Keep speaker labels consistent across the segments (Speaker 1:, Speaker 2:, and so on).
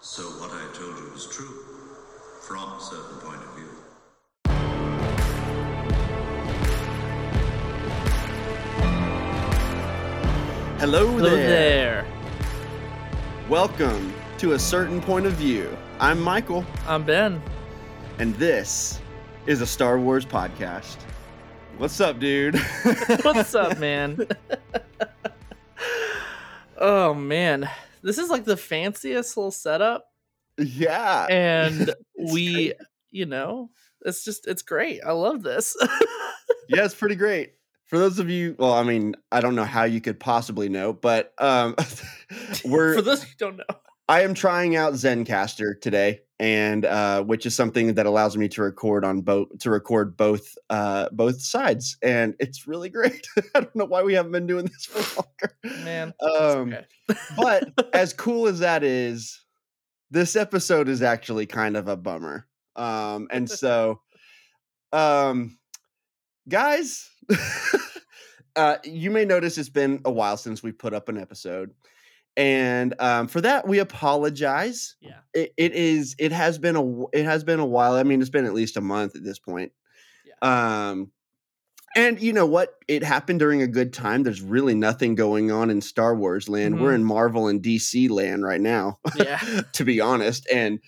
Speaker 1: So what I told you was true, from a certain point of view.
Speaker 2: Hello,
Speaker 3: Hello
Speaker 2: there.
Speaker 3: there.
Speaker 2: Welcome to a certain point of view. I'm Michael,
Speaker 3: I'm Ben.
Speaker 2: and this is a Star Wars podcast. What's up, dude?
Speaker 3: What's up, man? oh man, this is like the fanciest little setup,
Speaker 2: yeah.
Speaker 3: and we, you know, it's just it's great. I love this.
Speaker 2: yeah, it's pretty great. For those of you, well, I mean, I don't know how you could possibly know, but um, we're
Speaker 3: For those who don't know,
Speaker 2: I am trying out Zencastr today, and uh, which is something that allows me to record on both to record both uh, both sides, and it's really great. I don't know why we haven't been doing this for longer,
Speaker 3: man.
Speaker 2: Um,
Speaker 3: okay.
Speaker 2: but as cool as that is, this episode is actually kind of a bummer. Um, and so, um, guys, uh, you may notice it's been a while since we put up an episode. And um, for that, we apologize.
Speaker 3: Yeah.
Speaker 2: It, it is. It has been a. It has been a while. I mean, it's been at least a month at this point. Yeah. Um, and you know what? It happened during a good time. There's really nothing going on in Star Wars land. We're in Marvel and DC land right now,
Speaker 3: Yeah.
Speaker 2: to be honest. And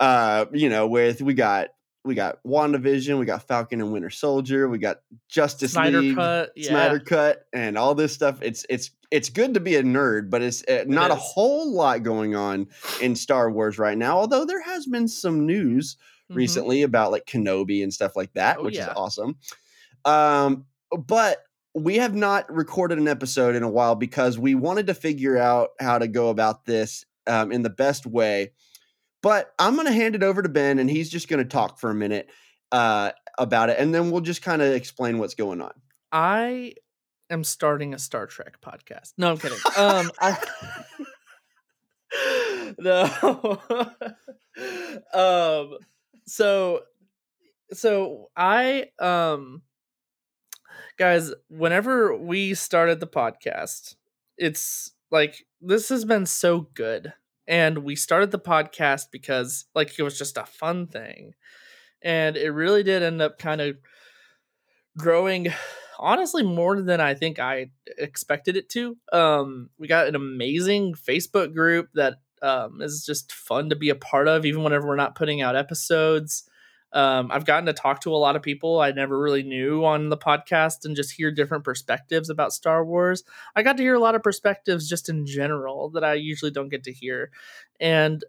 Speaker 2: uh, you know, with we got we got WandaVision, we got Falcon and Winter Soldier, we got Justice
Speaker 3: Snyder
Speaker 2: League,
Speaker 3: cut. Yeah.
Speaker 2: Snyder Cut, and all this stuff. It's it's it's good to be a nerd, but it's uh, not a whole lot going on in Star Wars right now. Although there has been some news
Speaker 3: Mhm.
Speaker 2: recently about like Kenobi and stuff like that,
Speaker 3: Oh,
Speaker 2: which is awesome. Um, but we have not recorded an episode in a while because we wanted to figure out how to go about this um, in the best way. But I'm going to hand it over to Ben, and he's just going to talk for a minute uh, about it, and then we'll just kind of explain what's going on.
Speaker 3: I am starting a Star Trek podcast. No, I'm kidding. Um, I no. um, so so I um, guys, whenever we started the podcast, it's like this has been so good, and we started the podcast because like it was just a fun thing, and it really did end up kind of growing honestly more than I think I expected it to. Um, we got an amazing Facebook group that um, is just fun to be a part of, even whenever we're not putting out episodes. Um, I've gotten to talk to a lot of people I never really knew on the podcast and just hear different perspectives about Star Wars. I got to hear a lot of perspectives just in general that I usually don't get to hear. And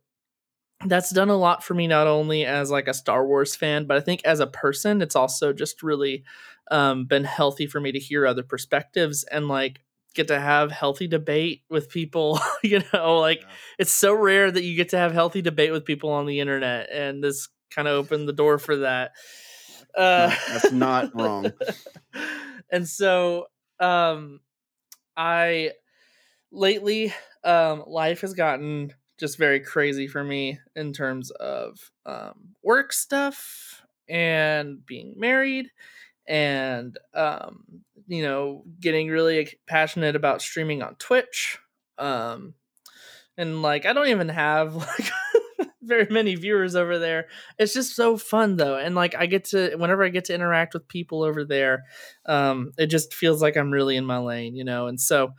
Speaker 3: that's done a lot for me not only as like a Star Wars fan, but I think as a person, it's also just really um, been healthy for me to hear other perspectives and like get to have healthy debate with people. you know, like it's so rare that you get to have healthy debate with people on the internet, and this kind of opened the door for that. Uh,
Speaker 2: That's not wrong.
Speaker 3: and so, um, I lately, um, life has gotten just very crazy for me in terms of um, work stuff and being married and um, you know getting really passionate about streaming on twitch um, and like i don't even have like very many viewers over there it's just so fun though and like i get to whenever i get to interact with people over there um, it just feels like i'm really in my lane you know and so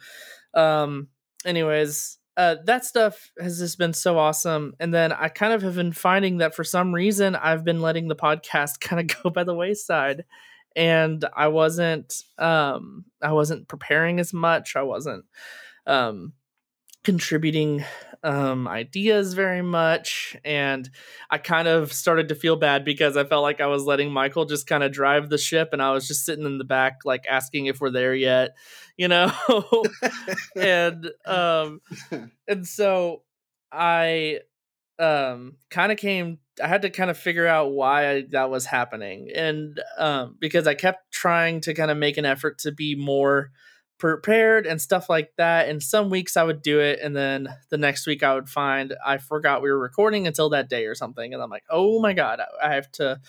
Speaker 3: um, anyways uh, that stuff has just been so awesome. And then I kind of have been finding that for some reason I've been letting the podcast kind of go by the wayside, and I wasn't um, I wasn't preparing as much. I wasn't um, contributing um, ideas very much, and I kind of started to feel bad because I felt like I was letting Michael just kind of drive the ship, and I was just sitting in the back like asking if we're there yet, you know. and um and so i um kind of came i had to kind of figure out why that was happening and um because i kept trying to kind of make an effort to be more prepared and stuff like that and some weeks i would do it and then the next week i would find i forgot we were recording until that day or something and i'm like oh my god i, have to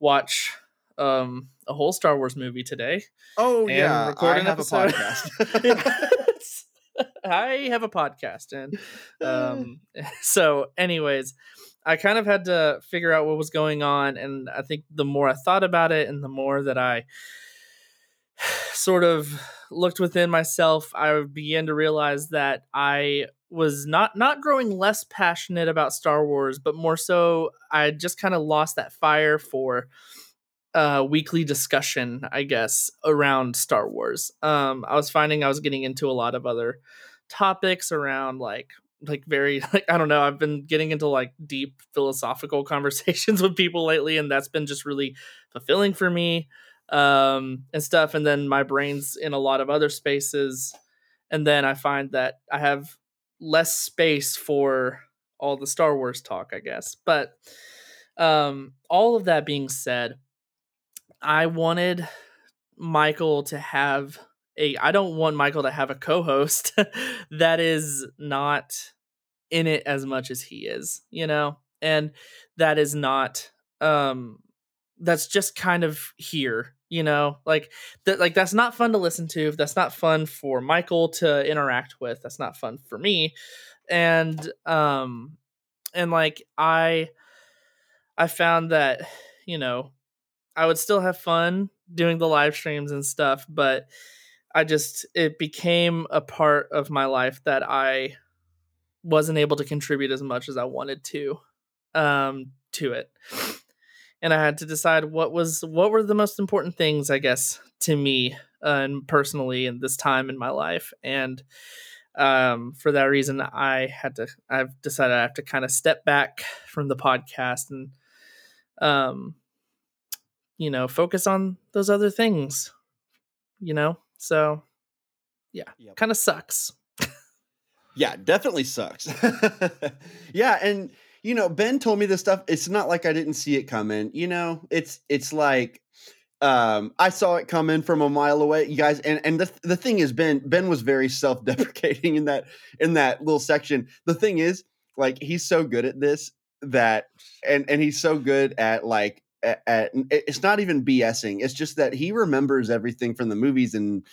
Speaker 3: watch um a whole star wars movie today
Speaker 2: Oh
Speaker 3: And
Speaker 2: yeah,
Speaker 3: record
Speaker 2: I
Speaker 3: an
Speaker 2: have
Speaker 3: episode.
Speaker 2: a podcast.
Speaker 3: I have a podcast, and um, so, anyways, I kind of had to figure out what was going on, and I think the more I thought about it, and the more that I sort of looked within myself, I began to realize that I was not not growing less passionate about Star Wars, but more so I just kind of lost that fire for uh weekly discussion, I guess, around Star Wars. Um I was finding I was getting into a lot of other topics around like like very like I don't know, I've been getting into like deep philosophical conversations with people lately and that's been just really fulfilling for me um and stuff and then my brain's in a lot of other spaces and then I find that I have less space for all the Star Wars talk, I guess. But um all of that being said, I wanted Michael to have a I don't want Michael to have a co-host that is not in it as much as he is, you know? And that is not um that's just kind of here, you know? Like that like that's not fun to listen to. That's not fun for Michael to interact with. That's not fun for me. And um and like I I found that, you know, I would still have fun doing the live streams and stuff, but I just it became a part of my life that I wasn't able to contribute as much as I wanted to um to it. And I had to decide what was what were the most important things, I guess, to me uh, and personally in this time in my life. And um for that reason I had to I've decided I have to kind of step back from the podcast and um you know, focus on those other things. You know? So yeah,
Speaker 2: Yep.
Speaker 3: kind of sucks.
Speaker 2: Yeah, definitely sucks. yeah, and you know, Ben told me this stuff. It's not like I didn't see it coming. You know, it's it's like um I saw it coming from a mile away, you guys. And and the the thing is, Ben Ben was very self deprecating in that in that little section. The thing is, like, he's so good at this that, and and he's so good at like at, at it's not even BSing. It's just that he remembers everything from the movies and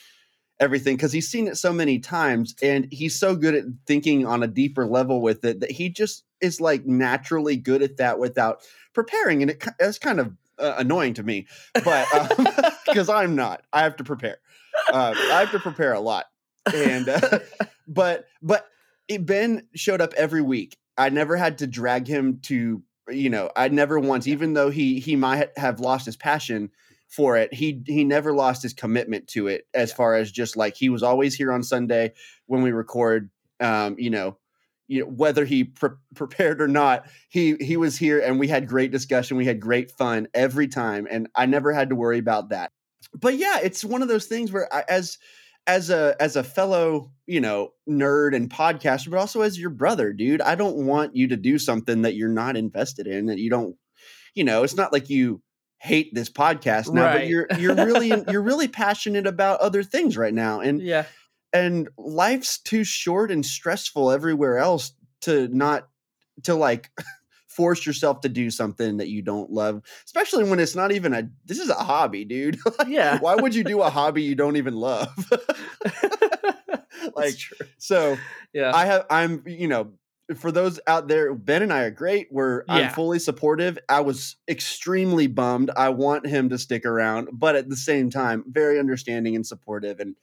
Speaker 2: everything because he's seen it so many times and he's so good at thinking on a deeper level with it that he just is like naturally good at that without preparing and it, it's kind of uh, annoying to me but because i'm not. I have to prepare. Uh, i have to prepare a lot and uh, but but it, ben showed up every week. I never had to drag him to you know i never once even though he he might have lost his passion for it. He he never lost his commitment to it as
Speaker 3: Yeah.
Speaker 2: far as just like he was always here on Sunday when we record. Um, you know, you know whether he pre- prepared or not, he he was here and we had great discussion. We had great fun every time, and I never had to worry about that. But yeah, it's one of those things where I, as as a as a fellow you know nerd and podcaster, but also as your brother, dude, I don't want you to do something that you're not invested in that you don't. You know, it's not like you hate this podcast now, but you're you're really you're really passionate about other things right now, and
Speaker 3: yeah.
Speaker 2: and life's too short and stressful everywhere else to not to like force yourself to do something that you don't love, especially when it's not even a this is a hobby, dude. Like,
Speaker 3: Yeah.
Speaker 2: Why would you do a hobby you don't even love? Like so
Speaker 3: Yeah.
Speaker 2: I have I'm you know for those out there Ben and I are great. We're
Speaker 3: Yeah.
Speaker 2: I'm fully supportive. I was extremely bummed. I want him to stick around, but at the same time very understanding and supportive and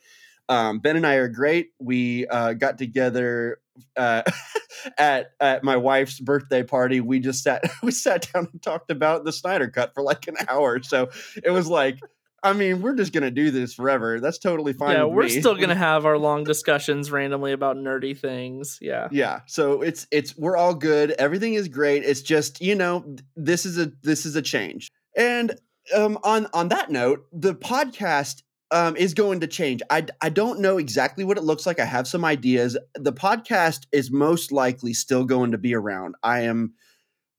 Speaker 2: um, Ben and I are great. We uh, got together uh, at at my wife's birthday party. We just sat we sat down and talked about the Snyder Cut for like an hour. So it was like, I mean, we're just gonna do this forever. That's totally fine.
Speaker 3: yeah, we're
Speaker 2: me.
Speaker 3: still gonna have our long discussions randomly about nerdy things. Yeah.
Speaker 2: yeah so it's it's we're all good everything is great it's just you know this is a this is a change and um on on that note the podcast um is going to change I, I don't know exactly what it looks like i have some ideas the podcast is most likely still going to be around i am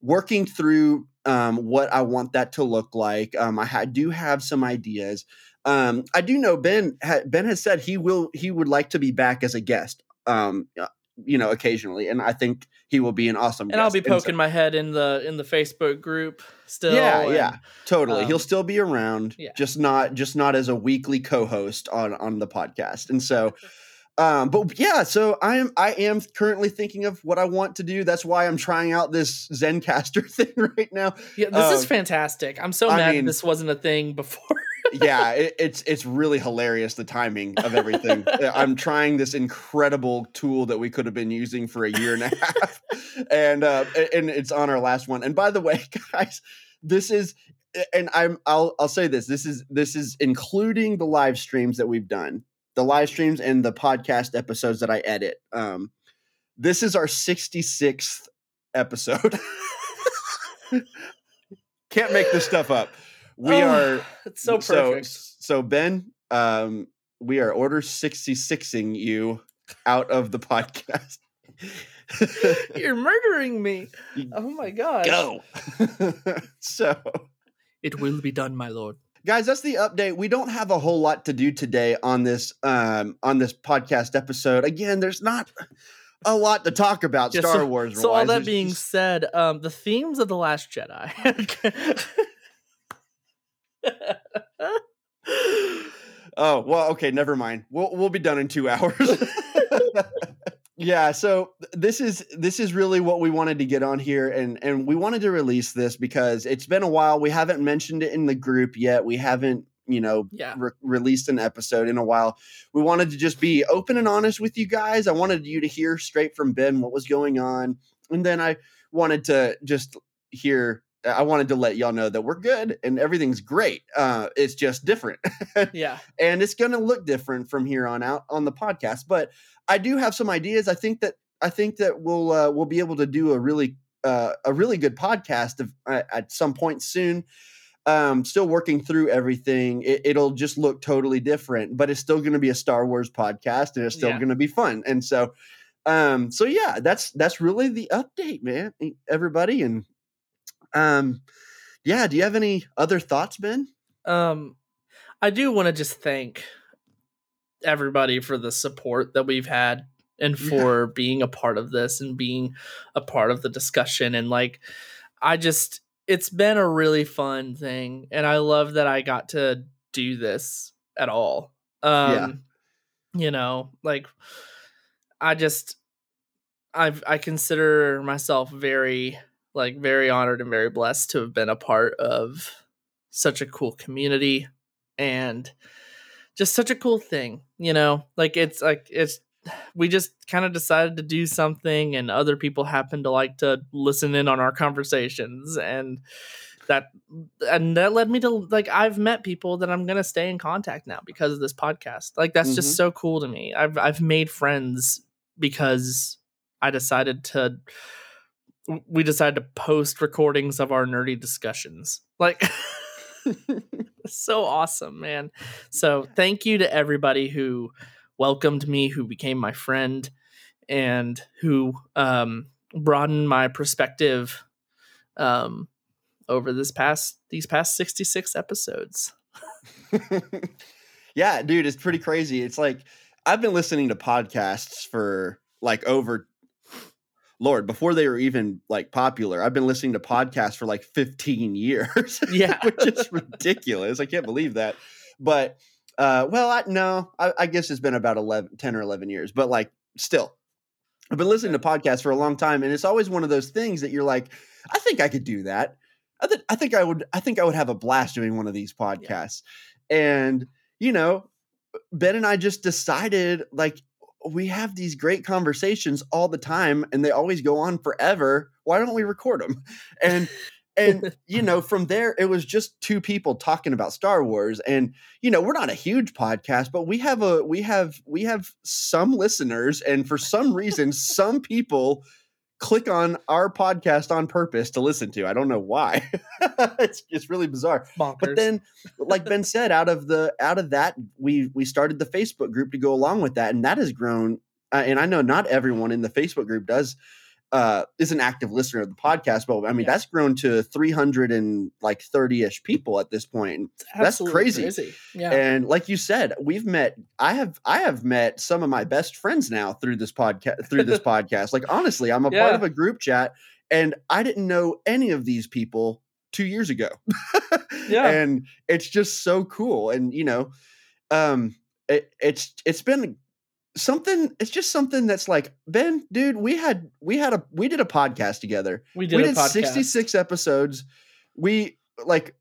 Speaker 2: working through um what i want that to look like um i ha- do have some ideas um i do know ben ha- ben has said he will he would like to be back as a guest um you know, occasionally, and I think he will be an awesome.
Speaker 3: And I'll
Speaker 2: guest.
Speaker 3: be
Speaker 2: so-
Speaker 3: poking my head in the in the Facebook group still.
Speaker 2: yeah,
Speaker 3: and-
Speaker 2: yeah, totally. He'll
Speaker 3: um,
Speaker 2: still be around,
Speaker 3: yeah.
Speaker 2: just not just not as a weekly co-host on on the podcast. And so, Um, but yeah, so I am I am currently thinking of what I want to do. That's why I'm trying out this Zencastr thing right now.
Speaker 3: Yeah, this is
Speaker 2: Um,
Speaker 3: fantastic. I'm so
Speaker 2: I
Speaker 3: mad
Speaker 2: mean-
Speaker 3: this wasn't a thing before.
Speaker 2: yeah, it, it's it's really hilarious the timing of everything. Uh, I'm trying this incredible tool that we could have been using for a year and a half, and uh, and it's on our last one. And by the way, guys, this is and I'm I'll I'll say this. This is this is including the live streams that we've done, the live streams and the podcast episodes that I edit. Um, this is our 66th episode. Can't make this stuff up. We
Speaker 3: Oh,
Speaker 2: are
Speaker 3: it's so
Speaker 2: so
Speaker 3: perfect.
Speaker 2: so Ben, um, we are order 66ing you out of the podcast.
Speaker 3: You're murdering me. Oh my god.
Speaker 2: Go. so
Speaker 3: It will be done, my lord.
Speaker 2: Guys that's the update. We don't have a whole lot to do today on this um on this podcast episode. Again there's not a lot to talk about
Speaker 3: Yeah,
Speaker 2: star
Speaker 3: so-
Speaker 2: wars
Speaker 3: So all that
Speaker 2: There's
Speaker 3: being
Speaker 2: just-
Speaker 3: said, um, the themes of the Last Jedi.
Speaker 2: oh well okay never mind. We'll, we'll be done in two hours yeah so this is this is really what we wanted to get on here and and we wanted to release this because it's been a while we haven't mentioned it in the group yet we haven't you know
Speaker 3: yeah.
Speaker 2: re- released an episode in a while. We wanted to just be open and honest with you guys. I wanted you to hear straight from Ben what was going on. And then I wanted to just hear, I wanted to let y'all know that we're good and everything's great. Uh, it's just different.
Speaker 3: Yeah.
Speaker 2: and it's going to look different from here on out on the podcast. But I do have some ideas. I think that, I think that we'll, uh, we'll be able to do a really, uh, a really good podcast of, uh, at some point soon um still working through everything it, it'll just look totally different but it's still going to be a star wars podcast and it's still
Speaker 3: Yeah.
Speaker 2: going to be fun and so um so yeah that's that's really the update man everybody and um yeah do you have any other thoughts ben
Speaker 3: Um, I do want to just thank everybody for the support that we've had and
Speaker 2: Yeah.
Speaker 3: for being a part of this and being a part of the discussion. And like, I just, it's been a really fun thing. And I love that I got to do this at all. Um,
Speaker 2: Yeah.
Speaker 3: You know, like, I just, I've, I consider myself very, like, very honored and very blessed to have been a part of such a cool community and just such a cool thing you know like it's like it's we just kind of decided to do something and other people happen to like to listen in on our conversations and that and that led me to like I've met people that I'm going to stay in contact now because of this podcast. Like that's
Speaker 2: Mhm.
Speaker 3: just so cool to me. I've I've made friends because I decided to we decided to post recordings of our nerdy discussions. Like so awesome, man. So thank you to everybody who welcomed me, who became my friend, and who um, broadened my perspective um, over this past these past sixty six episodes.
Speaker 2: yeah dude it's pretty crazy it's like i've been listening to podcasts for like over lord before they were even like popular i've been listening to podcasts for like 15 years
Speaker 3: Yeah.
Speaker 2: which is ridiculous. I can't believe that. But uh well i no I, I guess it's been about 11 10 or 11 years but like still i've been listening to podcasts for a long time and it's always one of those things that you're like i think i could do that. I, th- I think i would i think i would have a blast doing one of these podcasts. And you know ben and i just decided like we have these great conversations all the time and they always go on forever. Why don't we record them and and you know from there it was just two people talking about star wars and you know we're not a huge podcast but we have a we have we have some listeners and for some reason some people click on our podcast on purpose to listen to. I don't know why. It's it's really bizarre.
Speaker 3: Bonkers.
Speaker 2: but then like ben said out of the out of that we we started the facebook group to go along with that and that has grown uh, and i know not everyone in the facebook group does uh is an active listener of the podcast but i mean
Speaker 3: Yeah.
Speaker 2: that's grown to 300 and like 30ish people at this point that's
Speaker 3: absolutely
Speaker 2: crazy.
Speaker 3: Yeah.
Speaker 2: and like you said we've met i have i have met some of my best friends now through this podcast through this podcast like honestly i'm a part of a group chat and i didn't know any of these people two years ago
Speaker 3: Yeah.
Speaker 2: and it's just so cool and you know um it, it's it's been something it's just something that's like ben dude we had we had a we did a podcast together
Speaker 3: We did
Speaker 2: we
Speaker 3: a
Speaker 2: did
Speaker 3: podcast.
Speaker 2: 66 episodes we like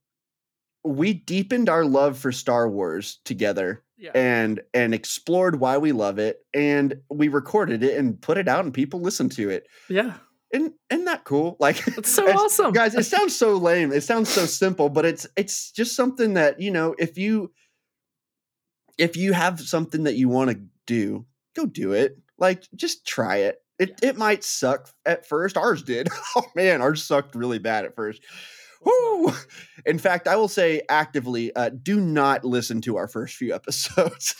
Speaker 2: we deepened our love for star wars together
Speaker 3: Yeah.
Speaker 2: and and explored why we love it and we recorded it and put it out and people listened to it
Speaker 3: yeah.
Speaker 2: and isn't that cool like
Speaker 3: It's so
Speaker 2: It's-
Speaker 3: awesome.
Speaker 2: guys it sounds so lame it sounds so simple but it's it's just something that you know if you if you have something that you want to do go do it like just try it it, it might suck at first ours did oh man ours sucked really bad at first Woo! in fact i will say actively uh, do not listen to our first few episodes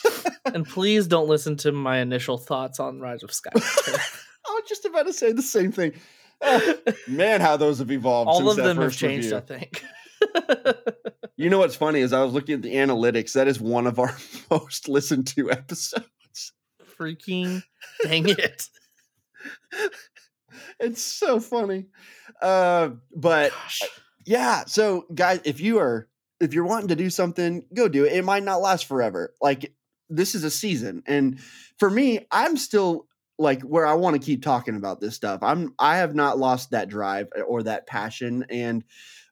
Speaker 3: and please don't listen to my initial thoughts on Rise of Skywalker.
Speaker 2: i was just about to say the same thing Oh, man how those have evolved
Speaker 3: All
Speaker 2: since
Speaker 3: of
Speaker 2: that
Speaker 3: them have
Speaker 2: first
Speaker 3: changed,
Speaker 2: review.
Speaker 3: I think.
Speaker 2: You know what's funny is I was looking at the analytics. That is one of our most listened to episodes.
Speaker 3: Freaking dang it.
Speaker 2: It's so funny. Uh, but
Speaker 3: Gosh.
Speaker 2: yeah, so guys, if you are if you're wanting to do something, go do it. It might not last forever. Like this is a season, and for me, I'm still like where I want to keep talking about this stuff. I'm I have not lost that drive eh, or that passion, and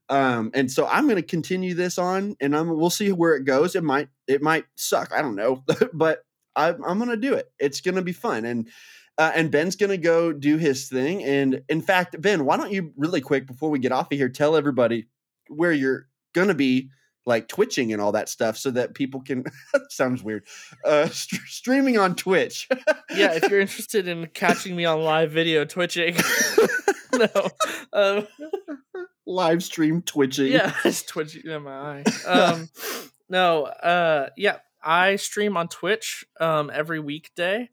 Speaker 2: um and so I'm going to continue this on, and I'm we'll see where it goes. It might it might suck. I don't know, but I'm I'm going to do it. It's going to be fun, and uh, and Ben's gonna go do his thing. And in fact, Ben, why don't you really quick before we get off of here, tell everybody where you're gonna be, like twitching and all that stuff, so that people can. sounds weird. Uh, st- streaming on Twitch.
Speaker 3: yeah, if you're interested in catching me on live video twitching, no, um,
Speaker 2: live stream twitching.
Speaker 3: yeah, it's twitching in my eye. Um, no, uh, yeah, I stream on Twitch um every weekday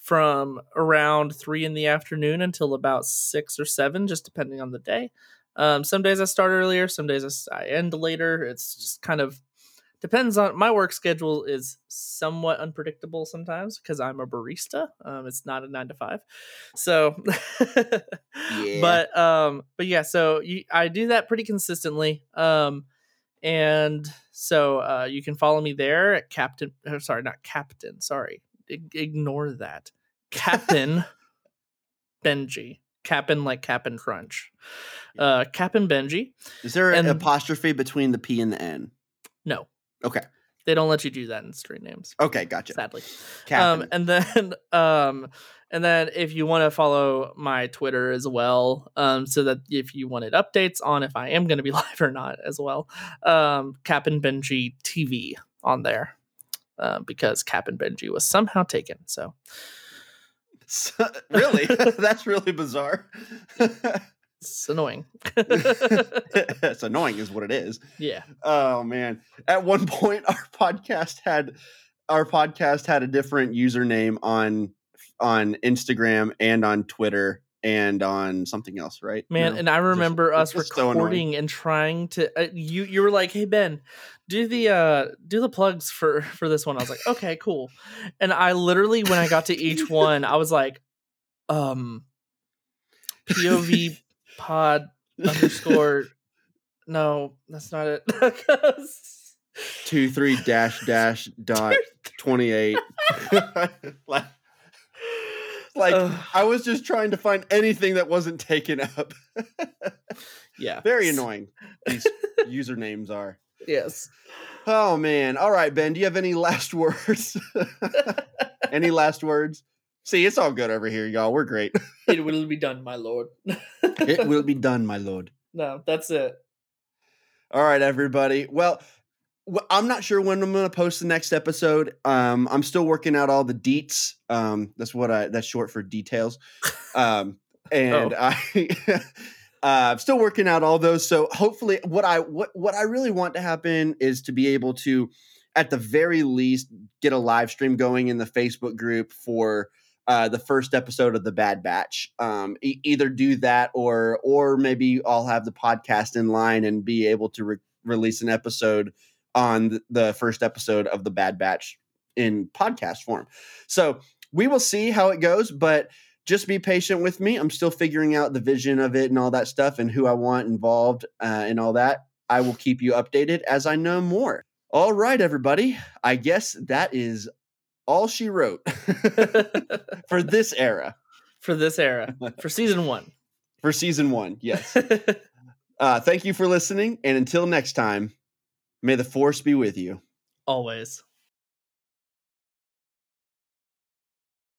Speaker 3: from around three in the afternoon until about six or seven, just depending on the day. Um, some days I start earlier, some days I end later. It's just kind of depends on my work schedule is somewhat unpredictable sometimes because I'm a barista. Um, it's not a nine to five, so.
Speaker 2: Yeah.
Speaker 3: But um, but yeah, so you, I do that pretty consistently. Um, and so uh, you can follow me there at Captain. oh, sorry, not Captain. Sorry, I- ignore that. Captain Benji. Cap'n like Cap'n Crunch. Uh, Cap'n Benji.
Speaker 2: Is there an
Speaker 3: and-
Speaker 2: apostrophe between the P and the N?
Speaker 3: No,
Speaker 2: Okay.
Speaker 3: They don't let you do that in street names.
Speaker 2: Okay, gotcha.
Speaker 3: Sadly. Um, and then um, and then if you want to follow my Twitter as well, um, so that if you wanted updates on if I am going to be live or not as well, um, Cap'n Benji TV on there, uh, because Cap'n Benji was somehow taken. So
Speaker 2: So- really? That's really bizarre.
Speaker 3: It's annoying.
Speaker 2: it's annoying, is what it is.
Speaker 3: yeah.
Speaker 2: Oh man. At one point our podcast had our podcast had a different username on on Instagram and on Twitter and on something else, right?
Speaker 3: Man,
Speaker 2: No?
Speaker 3: and I remember
Speaker 2: it's
Speaker 3: us
Speaker 2: just so
Speaker 3: recording and trying to. Uh, you you were like, "Hey Ben, do the uh do the plugs for for this one." I was like, "Okay, cool." And I literally, when I got to each one, I was like, "Um, POV pod underscore." No, that's not it.
Speaker 2: two three dash dash dot twenty eight. like, like. I was just trying to find anything that wasn't taken up.
Speaker 3: yeah,
Speaker 2: Very annoying. These usernames are.
Speaker 3: Yes.
Speaker 2: Oh man. All right, Ben. Do you have any last words? any last words? See, it's all good over here, y'all. We're great.
Speaker 3: It will be done, my lord.
Speaker 2: It will be done, my lord.
Speaker 3: no, that's it.
Speaker 2: All right, everybody. Well, I'm not sure when I'm going to post the next episode. Um, I'm still working out all the deets. Um, that's what I. That's short for details. Um, and
Speaker 3: Oh.
Speaker 2: I. Uh, I'm still working out all those. So hopefully, what I what what I really want to happen is to be able to, at the very least, get a live stream going in the Facebook group for uh, the first episode of the Bad Batch. Um, e- either do that or or maybe I'll have the podcast in line and be able to re- release an episode on the first episode of the Bad Batch in podcast form. So we will see how it goes, but just be patient with me. I'm still figuring out the vision of it and all that stuff and who I want involved uh, and all that. I will keep you updated as I know more. All right, everybody. I guess that is all she wrote for this era,
Speaker 3: for this era, for season one.
Speaker 2: for season one. Yes. Uh, thank you for listening. And until next time, may the force be with you.
Speaker 3: Always.